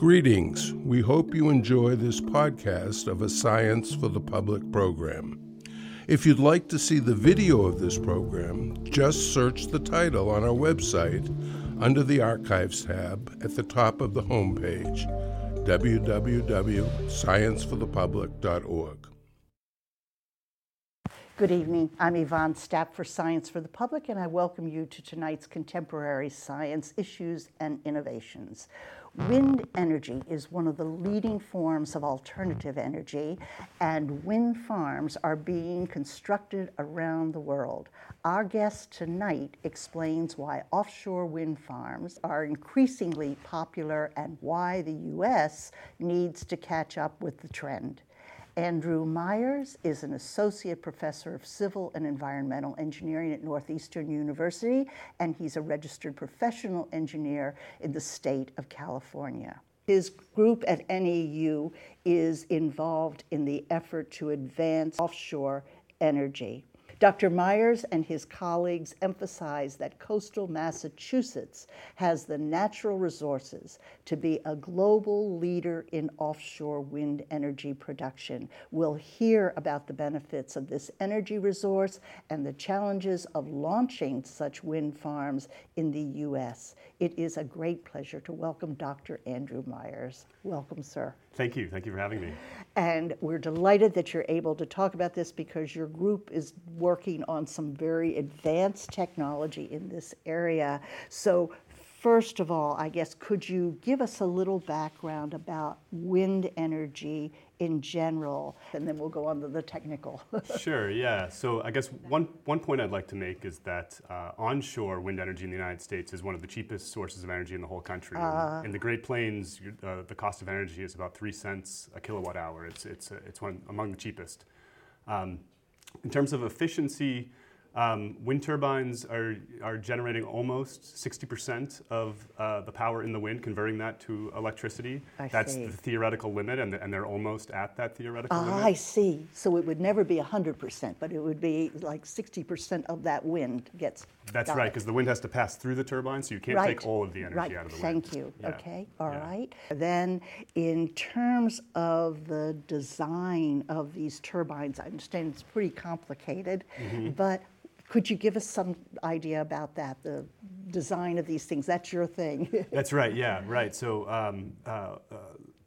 Greetings. We hope you enjoy this podcast of a Science for the Public program. If you'd like to see the video of this program, just search the title on our website under the Archives tab at the top of the homepage www.scienceforthepublic.org. Good evening. I'm Yvonne Stapp for Science for the Public, and I welcome you to tonight's Contemporary Science Issues and Innovations. Wind energy is one of the leading forms of alternative energy, and wind farms are being constructed around the world. Our guest tonight explains why offshore wind farms are increasingly popular and why the U.S. needs to catch up with the trend. Andrew Myers is an associate professor of civil and environmental engineering at Northeastern University, and he's a registered professional engineer in the state of California. His group at NEU is involved in the effort to advance offshore energy. Dr. Myers and his colleagues emphasize that coastal Massachusetts has the natural resources to be a global leader in offshore wind energy production. We'll hear about the benefits of this energy resource and the challenges of launching such wind farms in the U.S. It is a great pleasure to welcome Dr. Andrew Myers. Welcome, sir. Thank you. Thank you for having me. And we're delighted that you're able to talk about this because your group is working on some very advanced technology in this area. So, first of all, I guess, could you give us a little background about wind energy in general, and then we'll go on to the technical. sure, yeah. So I guess one, one point I'd like to make is that uh, onshore wind energy in the United States is one of the cheapest sources of energy in the whole country. Uh, in the Great Plains, uh, the cost of energy is about three cents a kilowatt hour. It's, it's, it's one among the cheapest. Um, in terms of efficiency, um, wind turbines are, are generating almost 60% of uh, the power in the wind, converting that to electricity. I That's see. the theoretical limit, and, and they're almost at that theoretical Ah, limit. I see. So it would never be 100%, but it would be like 60% of that wind gets. That's right, because the wind has to pass through the turbine, so you can't Right. take all of the energy right. out of the wind. Thank you. Yeah. Okay. All Yeah. right. Then, in terms of the design of these turbines, I understand it's pretty complicated, Mm-hmm. but could you give us some idea about that, the design of these things? That's your thing. That's right, yeah, right. So um, uh, uh,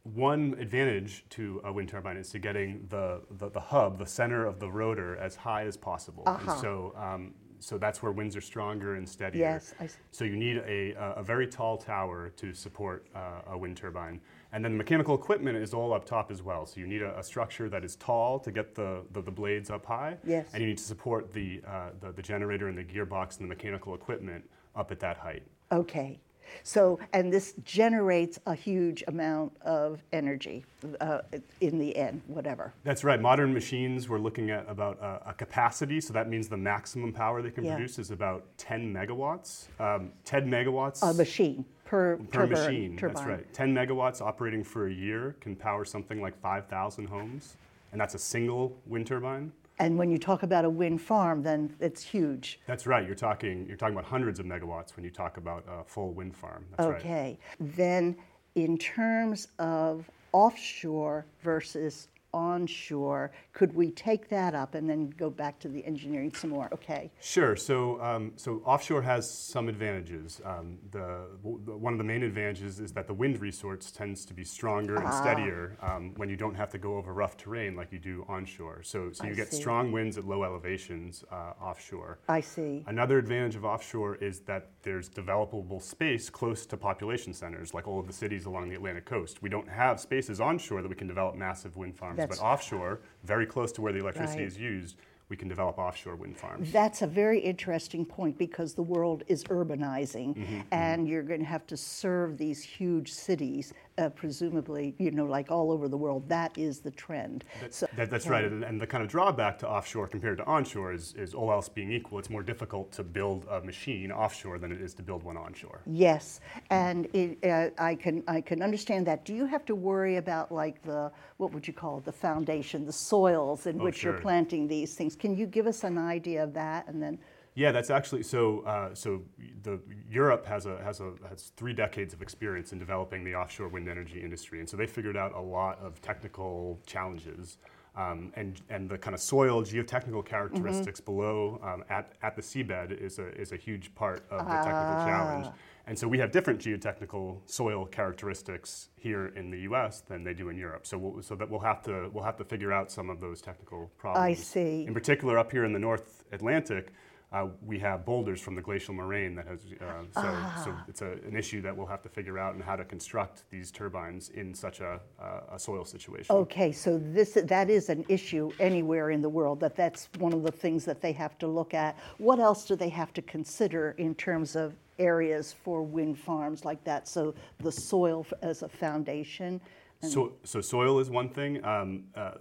one advantage to a wind turbine is to getting the, the, the hub, the center of the rotor, as high as possible. Uh-huh. And so, um, so that's where winds are stronger and steadier. Yes, I s- So you need a, a, a very tall tower to support uh, a wind turbine. And then the mechanical equipment is all up top as well. So you need a, a structure that is tall to get the, the, the blades up high. Yes. And you need to support the, uh, the, the generator and the gearbox and the mechanical equipment up at that height. Okay. So, and this generates a huge amount of energy uh, in the end, whatever. That's right. Modern machines, we're looking at about uh, a capacity, so that means the maximum power they can Yeah. produce is about 10 megawatts. Um, 10 megawatts A machine per, per turbi- machine. turbine. That's right. 10 megawatts operating for a year can power something like 5,000 homes, and that's a single wind turbine. And when you talk about a wind farm, then it's huge. That's right. You're talking you're talking about hundreds of megawatts when you talk about a full wind farm. That's right. Okay. Then, in terms of offshore versus onshore, could we take that up and then go back to the engineering some more? Okay. Sure. So, um, so offshore has some advantages. Um, the, one of the main advantages is that the wind resource tends to be stronger Ah. and steadier um, when you don't have to go over rough terrain like you do onshore. So, so I you get see. strong winds at low elevations uh, offshore. I see. Another advantage of offshore is that there's developable space close to population centers, like all of the cities along the Atlantic coast. We don't have spaces onshore that we can develop massive wind farms, That's- but offshore, very close to where the electricity Right. is used, we can develop offshore wind farms. That's a very interesting point because the world is urbanizing, Mm-hmm, and you're going to have to serve these huge cities, uh, presumably, you know, like all over the world. That is the trend. So, That, that's right, and, and the kind of drawback to offshore compared to onshore is, is all else being equal, it's more difficult to build a machine offshore than it is to build one onshore. Yes, and it, uh, I can I can understand that. Do you have to worry about like the what would you call it, the foundation, the soils in Oh, which you're planting these things? Can you give us an idea of that, and then Yeah, that's actually so. Uh, so the Europe has a has a has three decades of experience in developing the offshore wind energy industry, and so they figured out a lot of technical challenges. Um, and, and the kind of soil geotechnical characteristics mm-hmm. below um, at, at the seabed is a, is a huge part of the technical ah. challenge. And so we have different geotechnical soil characteristics here in the U.S. than they do in Europe. So, we'll, so that we'll have to we'll have to figure out some of those technical problems. I see. In particular, up here in the North Atlantic, uh, we have boulders from the glacial moraine that has, uh, so, ah. so it's a, an issue that we'll have to figure out and how to construct these turbines in such a, uh, a soil situation. Okay, so this that is an issue anywhere in the world. That that's one of the things that they have to look at. What else do they have to consider in terms of areas for wind farms like that? So the soil as a foundation. So, so soil is one thing. Um, uh,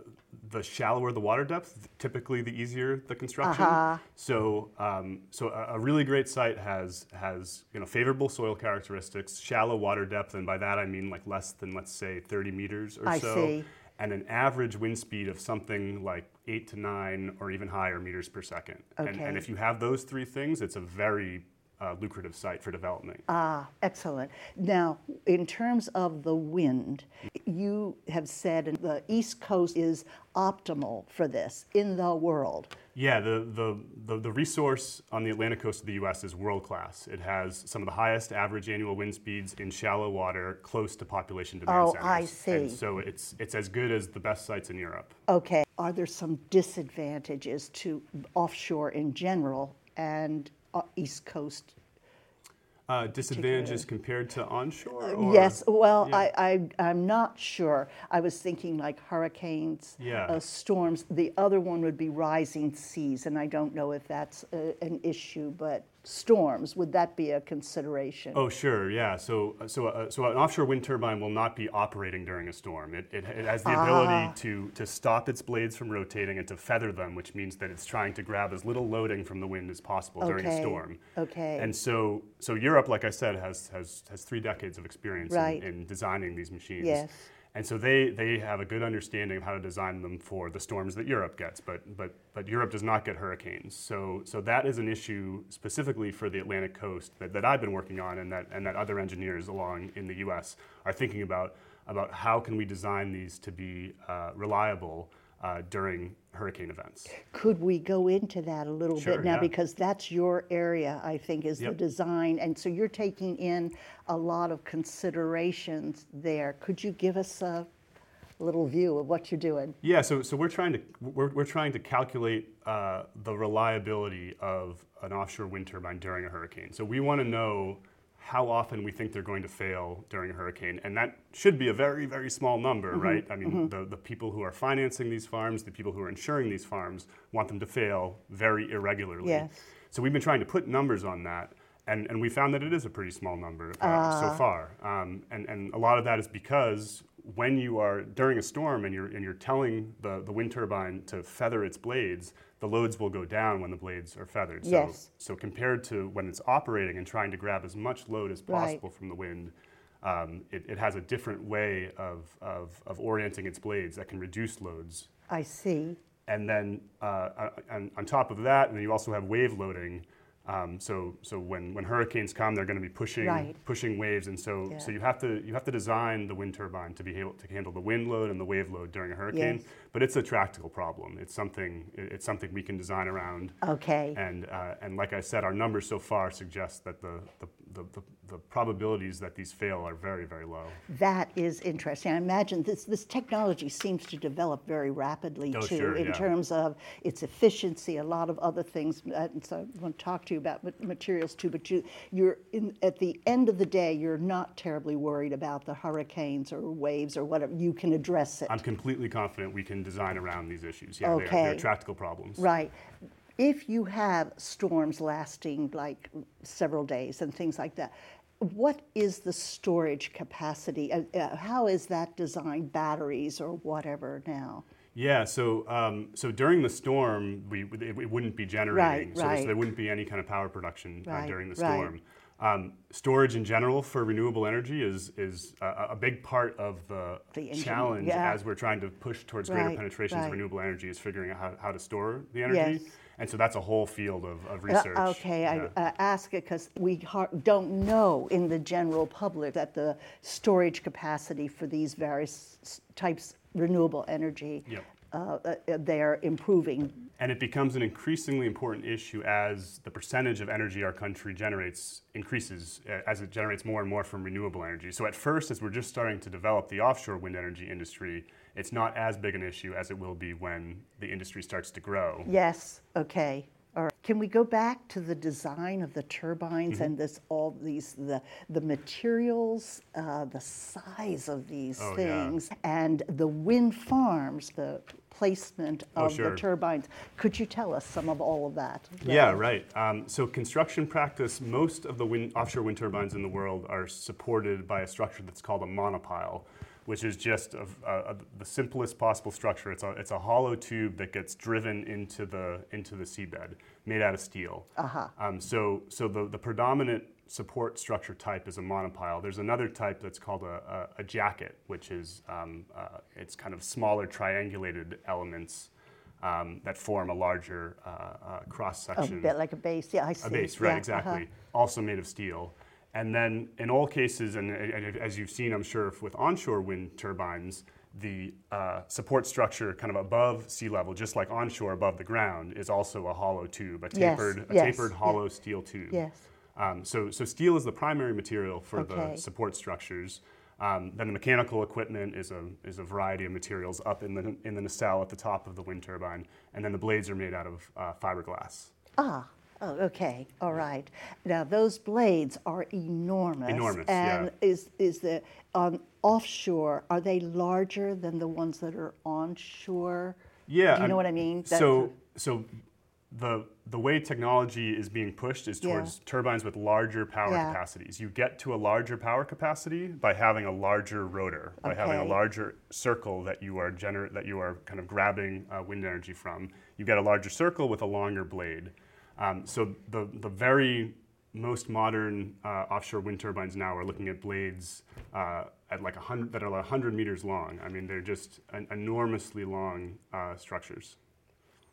the shallower the water depth, typically the easier the construction. Uh-huh. So, um, so a, a, really great site has has you know favorable soil characteristics, shallow water depth, and by that I mean like less than let's say 30 meters or I so, see. and an average wind speed of something like eight to nine or even higher meters per second. Okay. And, and if you have those three things, it's a very uh, lucrative site for development. Ah, excellent. Now, in terms of the wind, you have said the East Coast is optimal for this in the world. Yeah, the, the, the, the, resource on the Atlantic coast of the U.S. is world class. It has some of the highest average annual wind speeds in shallow water close to population demand oh, centers. I see. And so it's, it's as good as the best sites in Europe. Okay. Are there some disadvantages to offshore in general and uh, East Coast uh, disadvantages compared to onshore? Uh, or? Yes, well, yeah. I, I, am not sure. I was thinking like hurricanes, yeah. uh, storms. The other one would be rising seas, and I don't know if that's a, an issue, but storms, would that be a consideration? Oh, sure, yeah. So, so, uh, so an offshore wind turbine will not be operating during a storm. It, it, it has the ah. ability to, to stop its blades from rotating and to feather them, which means that it's trying to grab as little loading from the wind as possible okay. during a storm. Okay. And so, so Europe, like I said, has, has, has three decades of experience right. in, in designing these machines. Yes. And so they, they have a good understanding of how to design them for the storms that Europe gets, but, but, but Europe does not get hurricanes. So, so that is an issue specifically for the Atlantic coast that, that I've been working on and that, and that other engineers along in the US are thinking about, about how can we design these to be uh, reliable uh, during hurricane events. Could we go into that a little sure, bit now? Yeah. Because that's your area, I think, is yep. the design. And so you're taking in a lot of considerations there. Could you give us a little view of what you're doing? Yeah, so, so we're trying to we're, we're trying to calculate uh, the reliability of an offshore wind turbine during a hurricane. So we want to know how often we think they're going to fail during a hurricane. And that should be a very, very small number, mm-hmm. right? I mean, mm-hmm. the, the people who are financing these farms, the people who are insuring these farms, want them to fail very irregularly. Yes. So we've been trying to put numbers on that. And, and we found that it is a pretty small number uh, uh. so far. Um, and, and a lot of that is because when you are during a storm and you're, and you're telling the, the wind turbine to feather its blades, the loads will go down when the blades are feathered. Yes. So, so compared to when it's operating and trying to grab as much load as possible right. from the wind, um, it, it, has a different way of, of, of, orienting its blades that can reduce loads. I see. And then uh, on, on top of that, and then you also have wave loading, um, so, so when, when hurricanes come, they're going to be pushing right. pushing waves, and so yeah. so you have to you have to design the wind turbine to be able to handle the wind load and the wave load during a hurricane. Yes. But it's a practical problem. It's something it's something we can design around. Okay. And uh, and like I said, our numbers so far suggest that the the, the, the the probabilities that these fail are very, very low. That is interesting. I imagine this, this technology seems to develop very rapidly oh, too, sure, in yeah. terms of its efficiency, a lot of other things. Uh, and so I want to talk to you about materials too. But you, you're in, at the end of the day, you're not terribly worried about the hurricanes or waves or whatever. You can address it. I'm completely confident we can design around these issues. Yeah, okay. they're, they're practical problems. Right if you have storms lasting like several days and things like that, what is the storage capacity? Uh, uh, how is that designed, batteries or whatever now? Yeah, so um, so during the storm, we it, it wouldn't be generating, right, so, right. so, there wouldn't be any kind of power production right, uh, during the storm. Um, storage in general for renewable energy is is a, a big part of the, the challenge yeah. as we're trying to push towards greater penetration of renewable energy is figuring out how, how to store the energy. Yes. And so that's a whole field of, of Uh, research. Okay, Yeah. I uh, ask it because we har- don't know in the general public that the storage capacity for these various types renewable energy, Yep. uh, uh, they're improving. And it becomes an increasingly important issue as the percentage of energy our country generates increases, uh, as it generates more and more from renewable energy. So at first, as we're just starting to develop the offshore wind energy industry, it's not as big an issue as it will be when the industry starts to grow. Yes, okay. All right. Can we go back to the design of the turbines Mm-hmm. and this all these the the materials, uh, the size of these Oh, yeah. things, and the wind farms, the placement Oh, of sure. the turbines? Could you tell us some of all of that? Yeah, right. Um, so construction practice, most of the wind, offshore wind turbines in the world are supported by a structure that's called a monopile, which is just a, a, a- the simplest possible structure. It's a, it's a hollow tube that gets driven into the, into the seabed, made out of steel. Uh-huh. Um, so so the, the predominant support structure type is a monopile. There's another type that's called a, a, a jacket, which is um, uh, it's kind of smaller triangulated elements um, that form a larger uh, uh, cross A section. bit like a base, yeah, I see. A base, right, Yeah, exactly. uh-huh. Also made of steel. And then in all cases, and, and as you've seen, I'm sure, with onshore wind turbines, the uh, support structure kind of above sea level, just like onshore above the ground, is also a hollow tube, a Yes, tapered, a yes, tapered hollow steel tube. Yes. Um, so, so steel is the primary material for Okay. the support structures. Um, then the mechanical equipment is a, is a variety of materials up in the, in the nacelle at the top of the wind turbine. And then the blades are made out of uh, fiberglass. Ah, oh, okay, all right. Now, those blades are enormous. Enormous, yeah. And is, is the, on offshore, are they larger than the ones that are onshore? Yeah. Do you know I'm- what I mean? That- So, so the the way technology is being pushed is Yeah. towards turbines with larger power Yeah. capacities. You get to a larger power capacity by having a larger rotor, by having a larger circle that you are gener- that you are kind of grabbing uh, wind energy from. You get a larger circle with a longer blade. Um, so the the very most modern uh, offshore wind turbines now are looking at blades uh, at like a hundred that are like hundred meters long. I mean, they're just an enormously long uh, structures.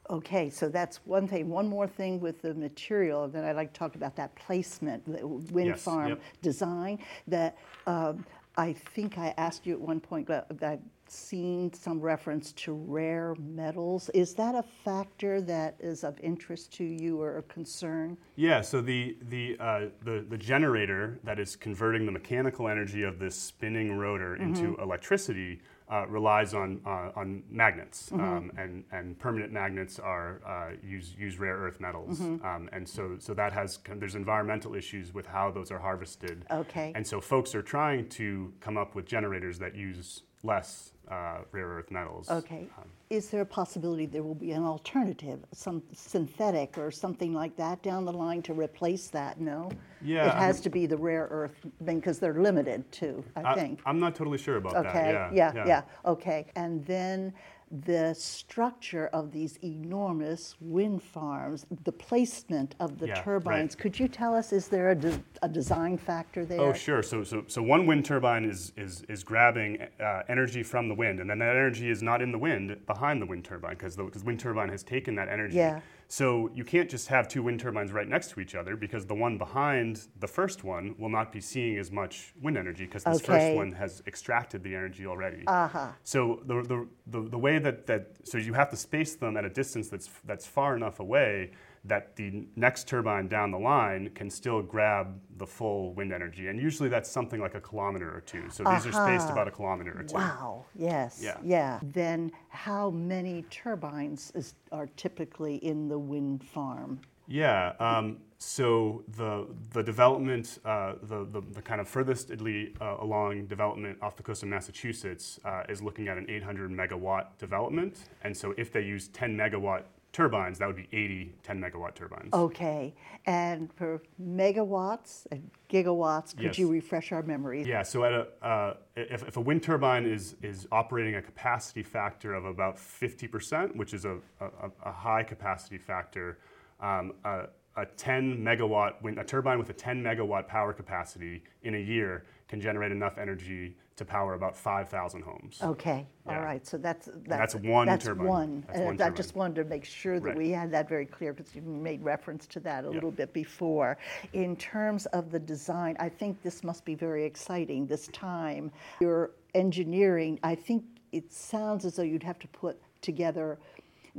Okay, so that's one thing. One more thing with the material, and then I'd like to talk about that placement, the wind Yes, farm yep. design. That um, I think I asked you at one point I've seen some reference to rare metals. Is that a factor that is of interest to you or a concern? Yeah, so the the, uh, the the generator that is converting the mechanical energy of this spinning rotor into electricity uh, relies on uh, on magnets, um, and and permanent magnets are uh, use use rare earth metals, um, and so so that has there's environmental issues with how those are harvested. Okay. And so folks are trying to come up with generators that use less uh, rare earth metals. Okay. Is there a possibility there will be an alternative, some synthetic or something like that down the line to replace that? No? Yeah, It has I'm- to be the rare earth because they're limited too, I think. I'm not totally sure about that. Okay, Yeah, yeah, yeah, okay. And then the structure of these enormous wind farms, the placement of the Yeah, right. turbines, could you tell us, is there a, de- a design factor there? Oh, sure. So, so, so one wind turbine is is is grabbing uh, energy from the wind, and then that energy is not in the wind behind the wind turbine because the because wind turbine has taken that energy. Yeah. So you can't just have two wind turbines right next to each other because the one behind the first one will not be seeing as much wind energy because this Okay. first one has extracted the energy already. Uh-huh. So the, the, the, the way that, that so you have to space them at a distance that's that's far enough away that the next turbine down the line can still grab the full wind energy, and usually that's something like a kilometer or two. So these are spaced about a kilometer or two. Wow, yes, Yeah. yeah. Then how many turbines is, are typically in the wind farm? Yeah. Um, so the the development, uh, the, the the kind of furthest uh, along development off the coast of Massachusetts uh, is looking at an 800 megawatt development, and so if they use 10 megawatt turbines, that would be 80 10 megawatt turbines. Okay, and for megawatts and gigawatts, could Yes. you refresh our memories? Yeah, so at a, uh, if, if a wind turbine is, is operating a capacity factor of about 50%, which is a, a, a high capacity factor, um, a, a 10 megawatt wind, a turbine with a 10 megawatt power capacity in a year can generate enough energy to power about 5,000 homes. Okay, all Yeah. right, so that's, that's that's. one that's turbine. one. That's And one I just wanted to make sure that Right. we had that very clear, because you made reference to that a Yeah. little bit before. In terms of the design, I think this must be very exciting, this time. Your engineering, I think it sounds as though you'd have to put together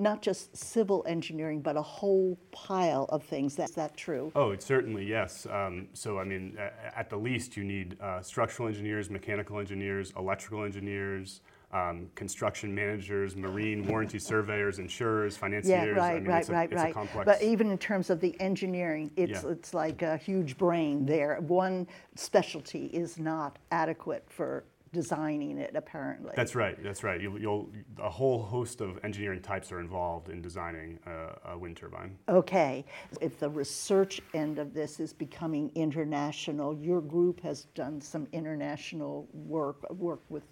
not just civil engineering, but a whole pile of things. Is that true? Oh, it's certainly yes. Um, so, I mean, at the least, you need uh, structural engineers, mechanical engineers, electrical engineers, um, construction managers, marine warranty surveyors, insurers, Yeah, financiers. I right, mean, right, it's a, right, it's right. a complex. But even in terms of the engineering, it's, Yeah. it's like a huge brain there. One specialty is not adequate for designing it, apparently. That's right. That's right. You'll, you'll a whole host of engineering types are involved in designing a, a wind turbine. Okay, if the research end of this is becoming international, your group has done some international work, work with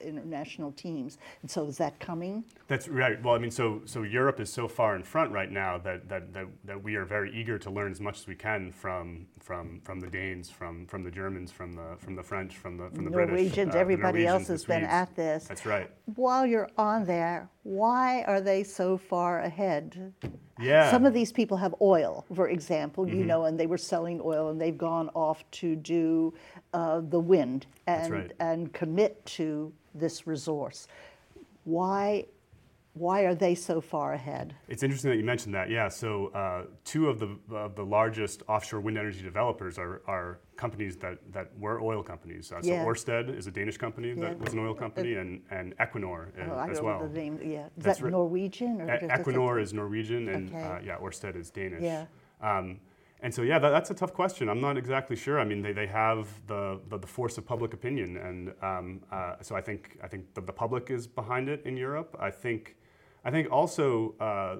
international teams. And so is that coming? That's right. Well, I mean, so so Europe is so far in front right now that that, that, that we are very eager to learn as much as we can from from from the Danes, from from the Germans, from the from the French, from the from the British, Norwegians, uh, the everybody else has been at this. That's right. While you're on there, why are they so far ahead? Yeah. Mm-hmm. Some of these people have oil, for example, you know, and they were selling oil and they've gone off to do uh, the wind and, right. and commit to this resource. Why, why are they so far ahead? It's interesting that you mentioned that. Yeah. So uh, two of the of the largest offshore wind energy developers are, are companies that, that were oil companies. Uh, so Yeah. Ørsted is a Danish company Yeah. that was an oil company, and, and Equinor uh, Oh, I as don't well. know the name. Yeah, is That's that. Norwegian or E- Equinor is Norwegian, and Okay. uh, yeah, Ørsted is Danish. Yeah. Um, and so yeah, that, that's a tough question. I'm not exactly sure. I mean, they, they have the, the, the force of public opinion, and um, uh, so I think I think the, the public is behind it in Europe. I think I think also. Uh,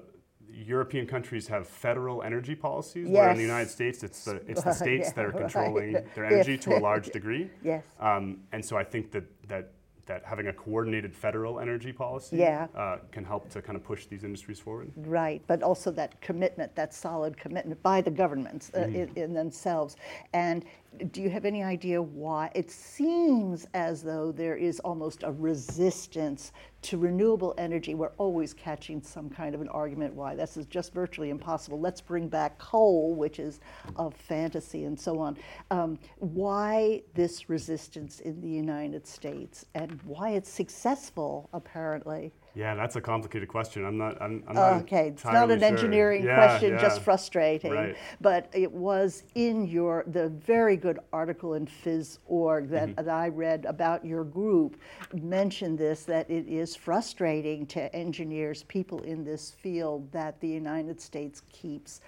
European countries have federal energy policies, where in the United States it's the, it's the states Yeah, that are right. controlling their energy to a large degree. Yes. Um, and so I think that, that, that having a coordinated federal energy policy Yeah. uh, can help to kind of push these industries forward. Right, but also that commitment, that solid commitment by the governments uh, in, in themselves. And do you have any idea why? It seems as though there is almost a resistance to renewable energy. We're always catching some kind of an argument why this is just virtually impossible. Let's bring back coal, which is a fantasy, and so on. Um, why this resistance in the United States and why it's successful, apparently? Yeah, that's a complicated question. I'm not. I'm, I'm not Okay, it's not an sure. engineering Yeah, question, just frustrating. Right. But it was in your, the very good article in Phys.org that, Mm-hmm. that I read about your group mentioned this, that it is frustrating to engineers, people in this field, that the United States keeps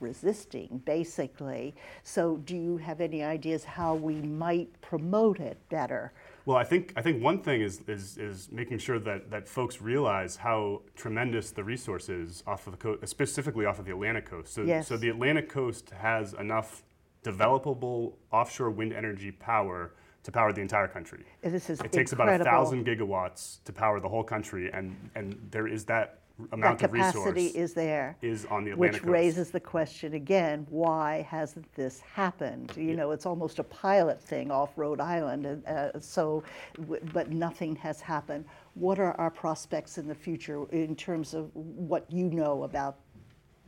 resisting, basically. So do you have any ideas how we might promote it better? Well, I think I think one thing is is, is making sure that, that folks realize how tremendous the resource is off of the coast, specifically off of the Atlantic coast. So, Yes. so the Atlantic coast has enough developable offshore wind energy power to power the entire country. This is It takes about a thousand gigawatts to power the whole country, and and there is That amount of capacity resource is there. is on the Atlantic Which coast. raises the question again, why hasn't this happened? You know, it's almost a pilot thing off Rhode Island, and, uh, so, w- but nothing has happened. What are our prospects in the future in terms of what you know about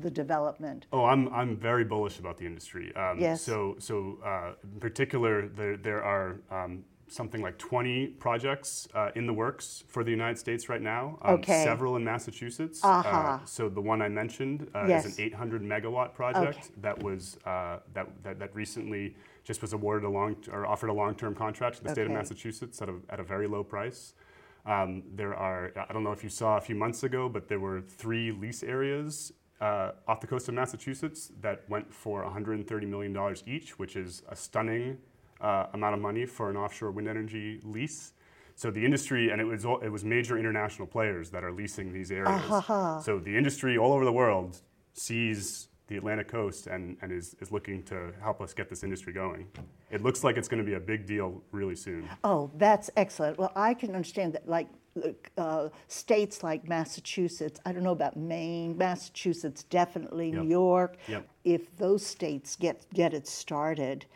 the development? Oh, I'm, I'm very bullish about the industry. Um, Yes. So, so uh, in particular, there, there are um, something like 20 projects uh, in the works for the United States right now. Um, Okay. Several in Massachusetts. Aha. Uh, so the one I mentioned uh, Yes. is an 800 megawatt project that was uh, that, that that recently just was awarded a long or offered a long-term contract to the state of Massachusetts at a, at a very low price. Um, there are, I don't know if you saw a few months ago, but there were three lease areas uh, off the coast of Massachusetts that went for $130 million each, which is a stunning uh, amount of money for an offshore wind energy lease. So the industry, and it was it was major international players that are leasing these areas. So the industry all over the world sees the Atlantic coast and, and is, is looking to help us get this industry going. It looks like it's going to be a big deal really soon. Oh, that's excellent. Well, I can understand that, like uh, states like Massachusetts, I don't know about Maine, Massachusetts, definitely, Yep. New York. Yep. If those states get, get it started,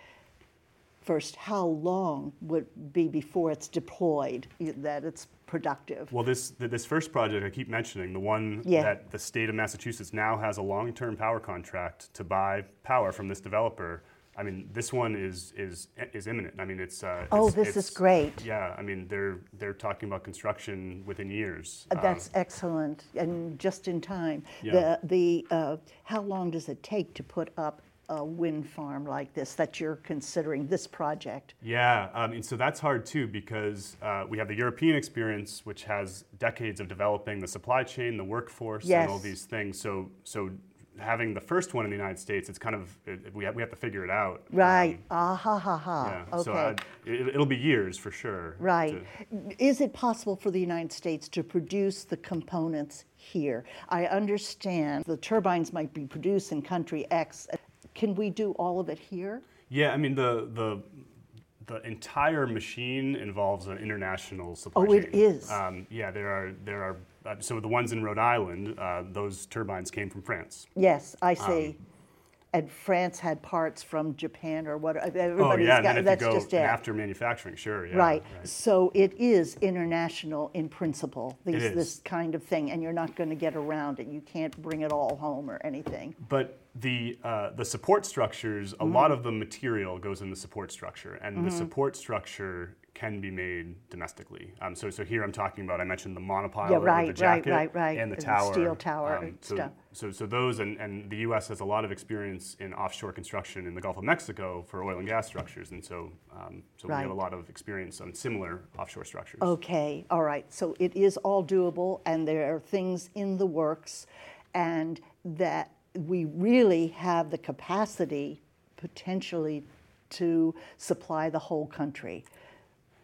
first, how long would be before it's deployed, that it's productive? Well, this this first project I keep mentioning, the one Yeah. that the state of Massachusetts now has a long-term power contract to buy power from this developer. I mean, this one is is is imminent. I mean, it's. Uh, Oh, it's- this is great. Yeah, I mean, they're they're talking about construction within years. Uh, Um, That's excellent, and just in time. Yeah. The, the, uh, how long does it take to put up a wind farm like this that you're considering, this project? Yeah, um, and so that's hard too because uh, we have the European experience, which has decades of developing the supply chain, the workforce, and all these things. So, so having the first one in the United States, it's kind of it, we have, we have to figure it out. Right, Um, ah, ha, ha, ha, yeah. okay. So I, it, it'll be years for sure. Right. to- Is it possible for the United States to produce the components here? I understand the turbines might be produced in country X. Can we do all of it here? yeah, I mean the the the entire machine involves an international supply Oh, chain. it is? Um, yeah, there are there are uh, so the ones in Rhode Island, uh, those turbines came from France. Yes, I Um, see. And France had parts from Japan or what? Oh Everybody's yeah, and got, that's just it. after manufacturing, sure, yeah. Right. So it is international in principle, these, is. this kind of thing, and you're not going to get around it. You can't bring it all home or anything. But the uh, the support structures, Mm-hmm. a lot of the material goes in the support structure, and the support structure can be made domestically. Um, so, so here I'm talking about. I mentioned the monopile Yeah, right, the jacket right, right, and the and tower, um, steel tower and so, stuff. so, so those and, and the U.S. has a lot of experience in offshore construction in the Gulf of Mexico for oil and gas structures, and so um, so we have a lot of experience on similar offshore structures. Okay, all right. So it is all doable, and there are things in the works, and that we really have the capacity potentially to supply the whole country.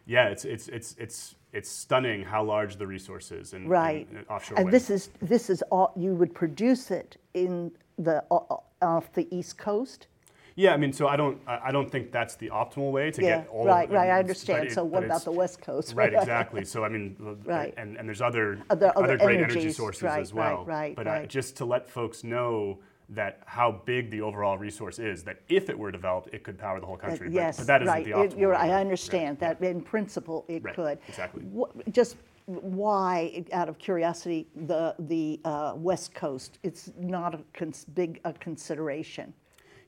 Yeah, it's it's it's it's it's stunning how large the resource is in, in- Right. in offshore And wind. this is this is all you would produce it in the off the east coast. Yeah, I mean, so I don't, I I don't think that's the optimal way to Yeah, get all. right, of, right. Right, I understand. it- so what about the west coast? Right, exactly. So I mean, Right. and, and there's other Other- other, other great energy sources right, as well. right, right, but uh, right. just to let folks know that how big the overall resource is, that if it were developed, it could power the whole country. But- yes, but, that isn't right. the It- you're. I Right, understand yeah. that in principle it Right, could. exactly. Just why, out of curiosity, the the uh, West Coast? It's not a cons- big a consideration.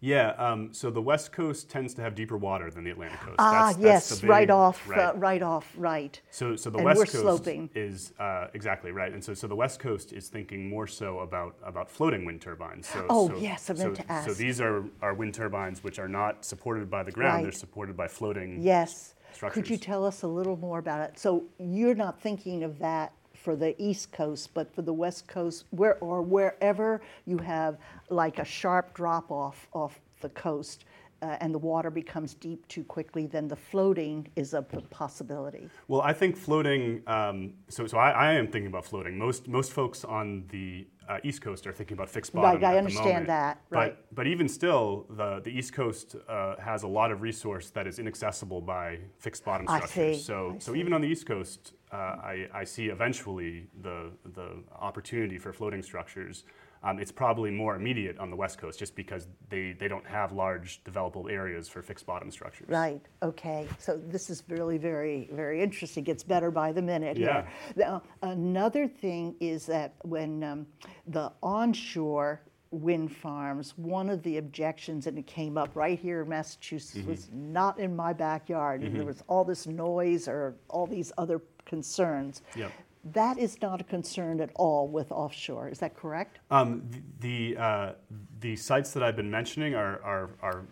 Yeah, um, so the West Coast tends to have deeper water than the Atlantic Coast. Ah, That's- that's yes, right off, right. Uh, right off, right. So, so the And West Coast sloping. is uh, exactly right, and so, so the West Coast is thinking more so about about floating wind turbines. So, Oh, so, yes, I so, meant to ask. So these are, are wind turbines which are not supported by the ground; Right. they're supported by floating. Yes. Could you tell us a little more about it? So you're not thinking of that for the East Coast, but for the West Coast, where or wherever you have like a sharp drop off off the coast. Uh, and the water becomes deep too quickly, then the floating is a possibility. Well, I think floating. Um, so, so I, I am thinking about floating. Most most folks on the uh, East Coast are thinking about fixed bottom. Right, I understand that, But right. but even still, the the East Coast uh, has a lot of resource that is inaccessible by fixed bottom I structures. see, So I so see. even on the East Coast, uh, I I see eventually the the opportunity for floating structures. Um, it's probably more immediate on the West Coast, just because they, they don't have large developable areas for fixed bottom structures. Right, okay. So this is really very, very interesting. Gets better by the minute here. Now, another thing is that when um, the onshore wind farms, one of the objections, and it came up right here in Massachusetts, Mm-hmm. was not in my backyard. And there was all this noise or all these other concerns. Yep. That is not a concern at all with offshore. Is that correct? Um, the the, uh, the sites that I've been mentioning are, are, are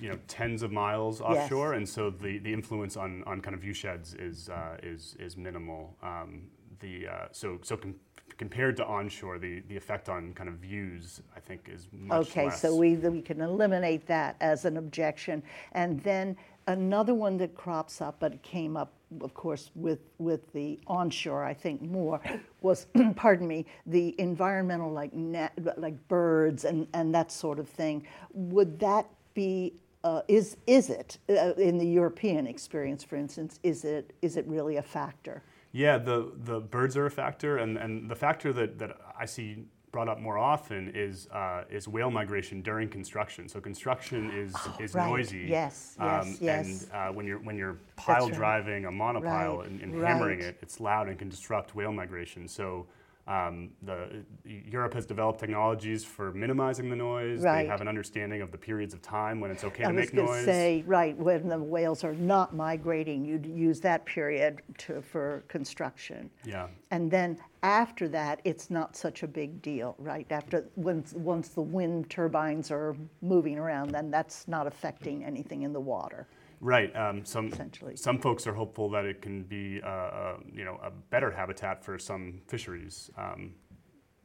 you know tens of miles Yes. offshore, and so the, the influence on, on kind of view sheds is uh, is is minimal. Um, the uh, so so com- compared to onshore, the, the effect on kind of views I think is much Okay, less. so we, we can eliminate that as an objection. And then another one that crops up, but it came up, of course, with, with the onshore, I think more, was, pardon me, the environmental, like, na- like birds and, and that sort of thing. Would that be, uh, is, is it, uh, in the European experience, for instance, is it, is it really a factor? Yeah, the, the birds are a factor, and, and the factor that, that I see brought up more often is uh, is whale migration during construction. So construction is Oh, is right. noisy. Yes, yes, yes. And uh, when you're when you're pile driving a monopile Right, and, and hammering it, it's loud and can disrupt whale migration. So. Um, the, Europe has developed technologies for minimizing the noise. Right. They have an understanding of the periods of time when it's okay I to was make going to noise. say, right, when the whales are not migrating, you'd use that period to, for construction. yeah. And then after that, it's not such a big deal, right? After, once, once the wind turbines are moving around, then that's not affecting anything in the water. Right. Um, some Essentially. some folks are hopeful that it can be, uh, uh, you know, a better habitat for some fisheries. Um,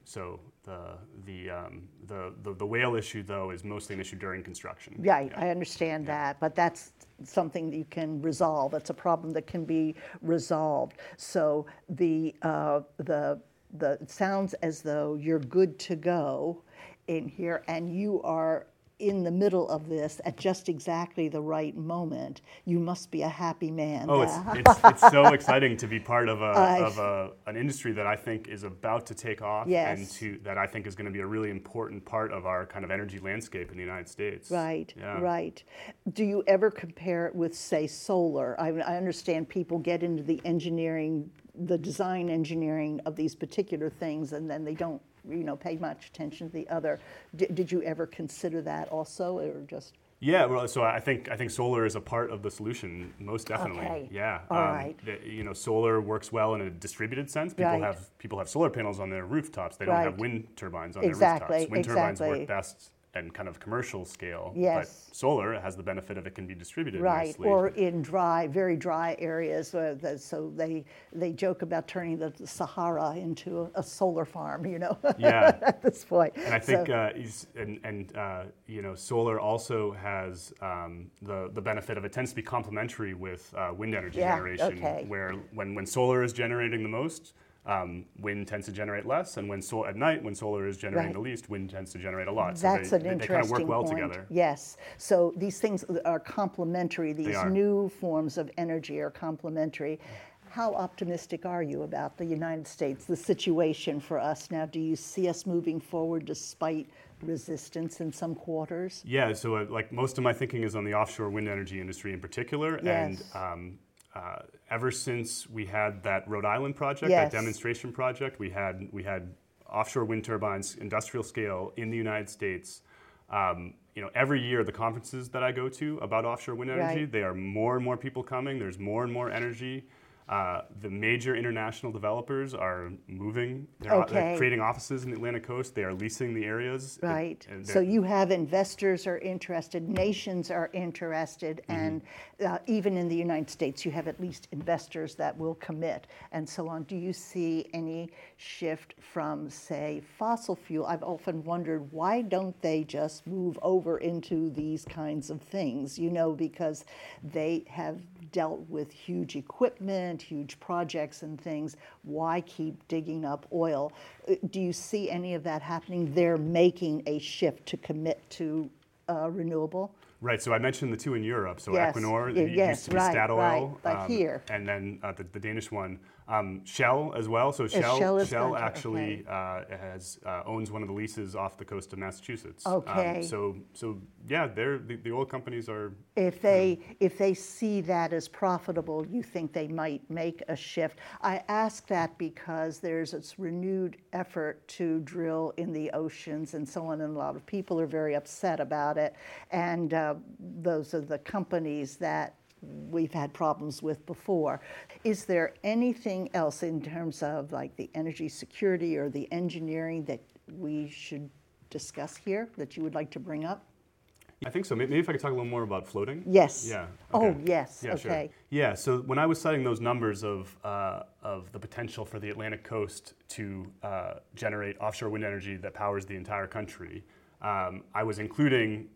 so the the, um, the the the whale issue, though, is mostly an issue during construction. Right, I understand that, but that's something that you can resolve. It's a problem that can be resolved. So the, uh, the, the, it sounds as though you're good to go in here and you are in the middle of this at just exactly the right moment. You must be a happy man. Oh, it's, it's, it's so exciting to be part of, a, of a, an industry that I think is about to take off and Yes. to, that I think is going to be a really important part of our kind of energy landscape in the United States. Right, Yeah. right. Do you ever compare it with, say, solar? I, I understand people get into the engineering, the design engineering of these particular things, and then they don't, you know, pay much attention to the other. D- did you ever consider that also, or just? Yeah, well, so I think I think solar is a part of the solution, most definitely. Okay. Yeah. All um, right. the- you know, solar works well in a distributed sense. People Right. have people have solar panels on their rooftops. They don't have wind turbines on Exactly, their rooftops. Wind turbines exactly. work best and kind of commercial scale. Yes. But solar has the benefit of it can be distributed Right, nicely. or in dry, very dry areas, uh, the- so they, they joke about turning the Sahara into a, a solar farm, you know, Yeah. at this point. And I think, So- uh, and, and uh, you know, solar also has um, the, the benefit of it tends to be complementary with uh, wind energy Yeah, generation, okay. where when, when solar is generating the most, um, wind tends to generate less, and when sol- at night when solar is generating Right. the least, wind tends to generate a lot. That's so an they, they, interesting kind of work well point. together. Yes. So these things are complementary. These are. new forms of energy are complementary. How optimistic are you about the United States, the situation for us now? Do you see us moving forward despite resistance in some quarters? Yeah, so uh, like most of my thinking is on the offshore wind energy industry in particular, and um, uh, ever since we had that Rhode Island project, Yes. that demonstration project, we had we had offshore wind turbines, industrial scale in the United States. Um, you know, every year the conferences that I go to about offshore wind energy, Right. they are more and more people coming. There's more and more energy. Uh, the major international developers are moving. They're, they're creating offices in the Atlantic coast. They are leasing the areas. Right. and So you have investors are interested, nations are interested, Mm-hmm. and uh, even in the United States, you have at least investors that will commit and so on. Do you see any shift from, say, fossil fuel? I've often wondered why don't they just move over into these kinds of things? You know, because they have dealt with huge equipment, huge projects and things. Why keep digging up oil? Uh, Do you see any of that happening? They're making a shift to commit to uh, renewable. Right. So I mentioned the two in Europe. So Yes, Equinor, yes, used to be right, Statoil, right, but here. and then uh, the, the Danish one, um, Shell as well. So Shell, Shell to- actually uh, has uh, owns one of the leases off the coast of Massachusetts. Um, Okay. so so yeah, they're the, the oil companies are. If they, if they see that as profitable, you think they might make a shift? I ask that because there's this renewed effort to drill in the oceans and so on, and a lot of people are very upset about it. And uh, those are the companies that we've had problems with before. Is there anything else in terms of like the energy security or the engineering that we should discuss here that you would like to bring up? I think so. Maybe if I could talk a little more about floating. Yes. Yeah. Oh, yes, Yeah, sure. Yeah. So when I was citing those numbers of uh, of the potential for the Atlantic coast to uh, generate offshore wind energy that powers the entire country, um, I was including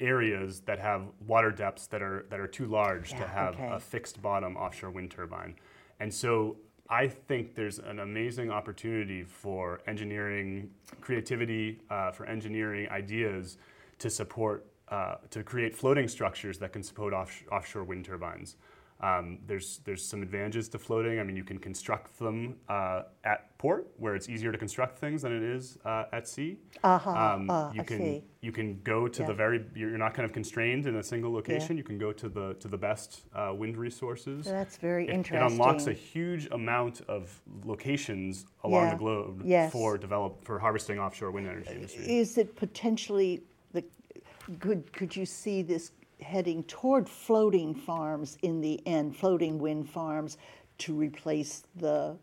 areas that have water depths that are that are too large to have okay. a fixed bottom offshore wind turbine, and so. I think there's an amazing opportunity for engineering creativity, uh, for engineering ideas to support, uh, to create floating structures that can support off- offshore wind turbines. Um, there's there's some advantages to floating. I mean, you can construct them uh, at port, where it's easier to construct things than it is uh, at sea. Uh-huh. Um, you I can see. you can go to Yeah. the very. You're not kind of constrained in a single location. You can go to the to the best uh, wind resources. That's very It- It unlocks a huge amount of locations along Yeah. the globe Yes. for develop for harvesting offshore wind energy industry. Is it potentially the could could you see this heading toward floating farms in the end, floating wind farms to replace the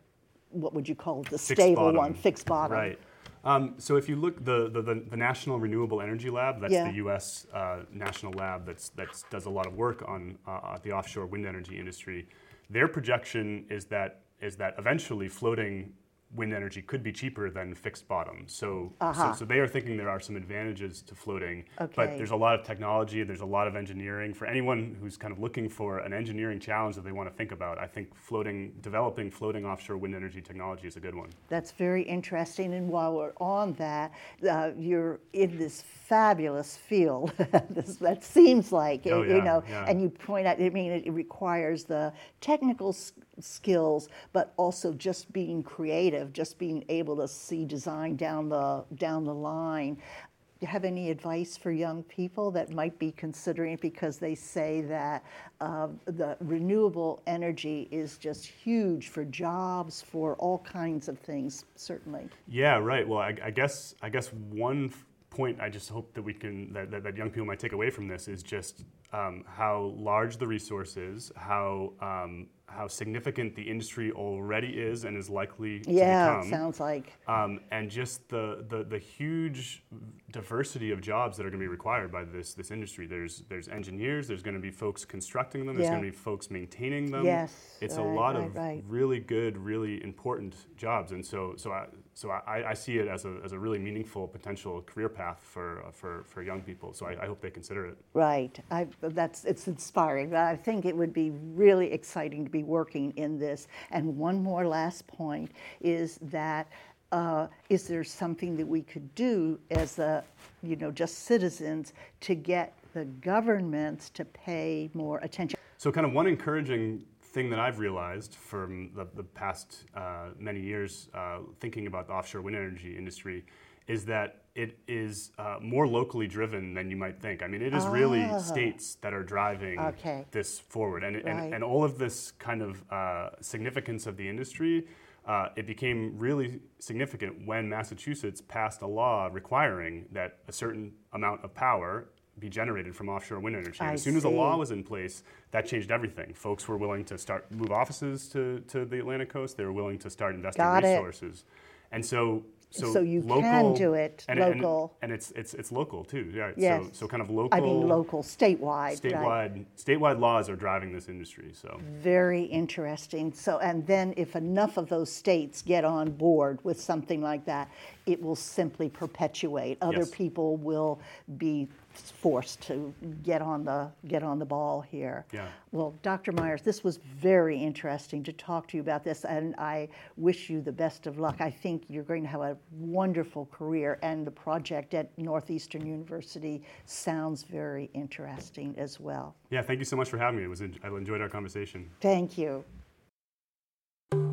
what would you call it, the Fixed stable bottom. one, fixed bottom? Right. Um, so if you look, the, the, the, the National Renewable Energy Lab, that's Yeah. the U.S. Uh, national lab that's, that's does a lot of work on uh, the offshore wind energy industry. Their projection is that is that eventually floating wind energy could be cheaper than fixed bottom. So, Uh-huh. so, so they are thinking there are some advantages to floating, Okay. but there's a lot of technology, there's a lot of engineering. For anyone who's kind of looking for an engineering challenge that they want to think about, I think floating, developing floating offshore wind energy technology is a good one. That's very interesting. And while we're on that, uh, you're in this fabulous field. this, that seems like, Oh, you yeah, know, yeah. and you point out, I mean, it, it requires the technical s- skills, but also just being creative, just being able to see design down the down the line. Do you have any advice for young people that might be considering it because they say that uh, the renewable energy is just huge for jobs, for all kinds of things, certainly. Yeah, right. Well, I, I guess I guess one point I just hope that we can that, that, that young people might take away from this is just um, how large the resource is, how um, how significant the industry already is and is likely to Yeah, become. it sounds like. um, and just the, the, the huge diversity of jobs that are going to be required by this this industry. There's there's engineers. There's going to be folks constructing them. There's Yeah. going to be folks maintaining them. Yes, it's a lot right, of right. really good, really important jobs. And so so I so I, I see it as a, as a really meaningful potential career path for for, for young people. So I, I hope they consider it. Right. I, that's it's inspiring. I think it would be really exciting to be working in this. And one more last point is that uh, is there something that we could do as a, you know, just citizens to get the governments to pay more attention? So, kind of one encouraging thing that I've realized from the, the past uh, many years uh, thinking about the offshore wind energy industry is that it is uh, more locally driven than you might think. I mean, it is really states that are driving Ah. Okay. this forward. And, Right. and, and all of this kind of uh, significance of the industry. Uh, it became really significant when Massachusetts passed a law requiring that a certain amount of power be generated from offshore wind energy. I as soon as the law was in place, that changed everything. Folks were willing to start move offices to, to the Atlantic coast. They were willing to start investing Got it. resources, and so so, So you local, can do it and, local. and, and it's it's it's local too. Yeah. Yes. So so kind of local. I mean, local, statewide. Statewide, right? statewide laws are driving this industry. So Very interesting. So, and then if enough of those states get on board with something like that, it will simply perpetuate. Other Yes. people will be forced to get on the get on the ball here. Yeah. Well, Dr. Myers, this was very interesting to talk to you about this, and I wish you the best of luck. I think you're going to have a wonderful career, and the project at Northeastern University sounds very interesting as well. yeah, thank you so much for having me. It was en- I enjoyed our conversation. Thank you.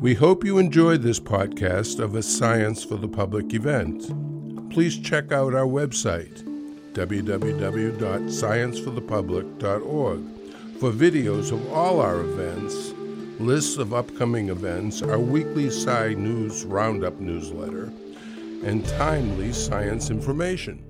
We hope you enjoyed this podcast of a Science for the Public event. Please check out our website, www.scienceforthepublic.org, for videos of all our events, lists of upcoming events, our weekly Sci News Roundup newsletter, and timely science information.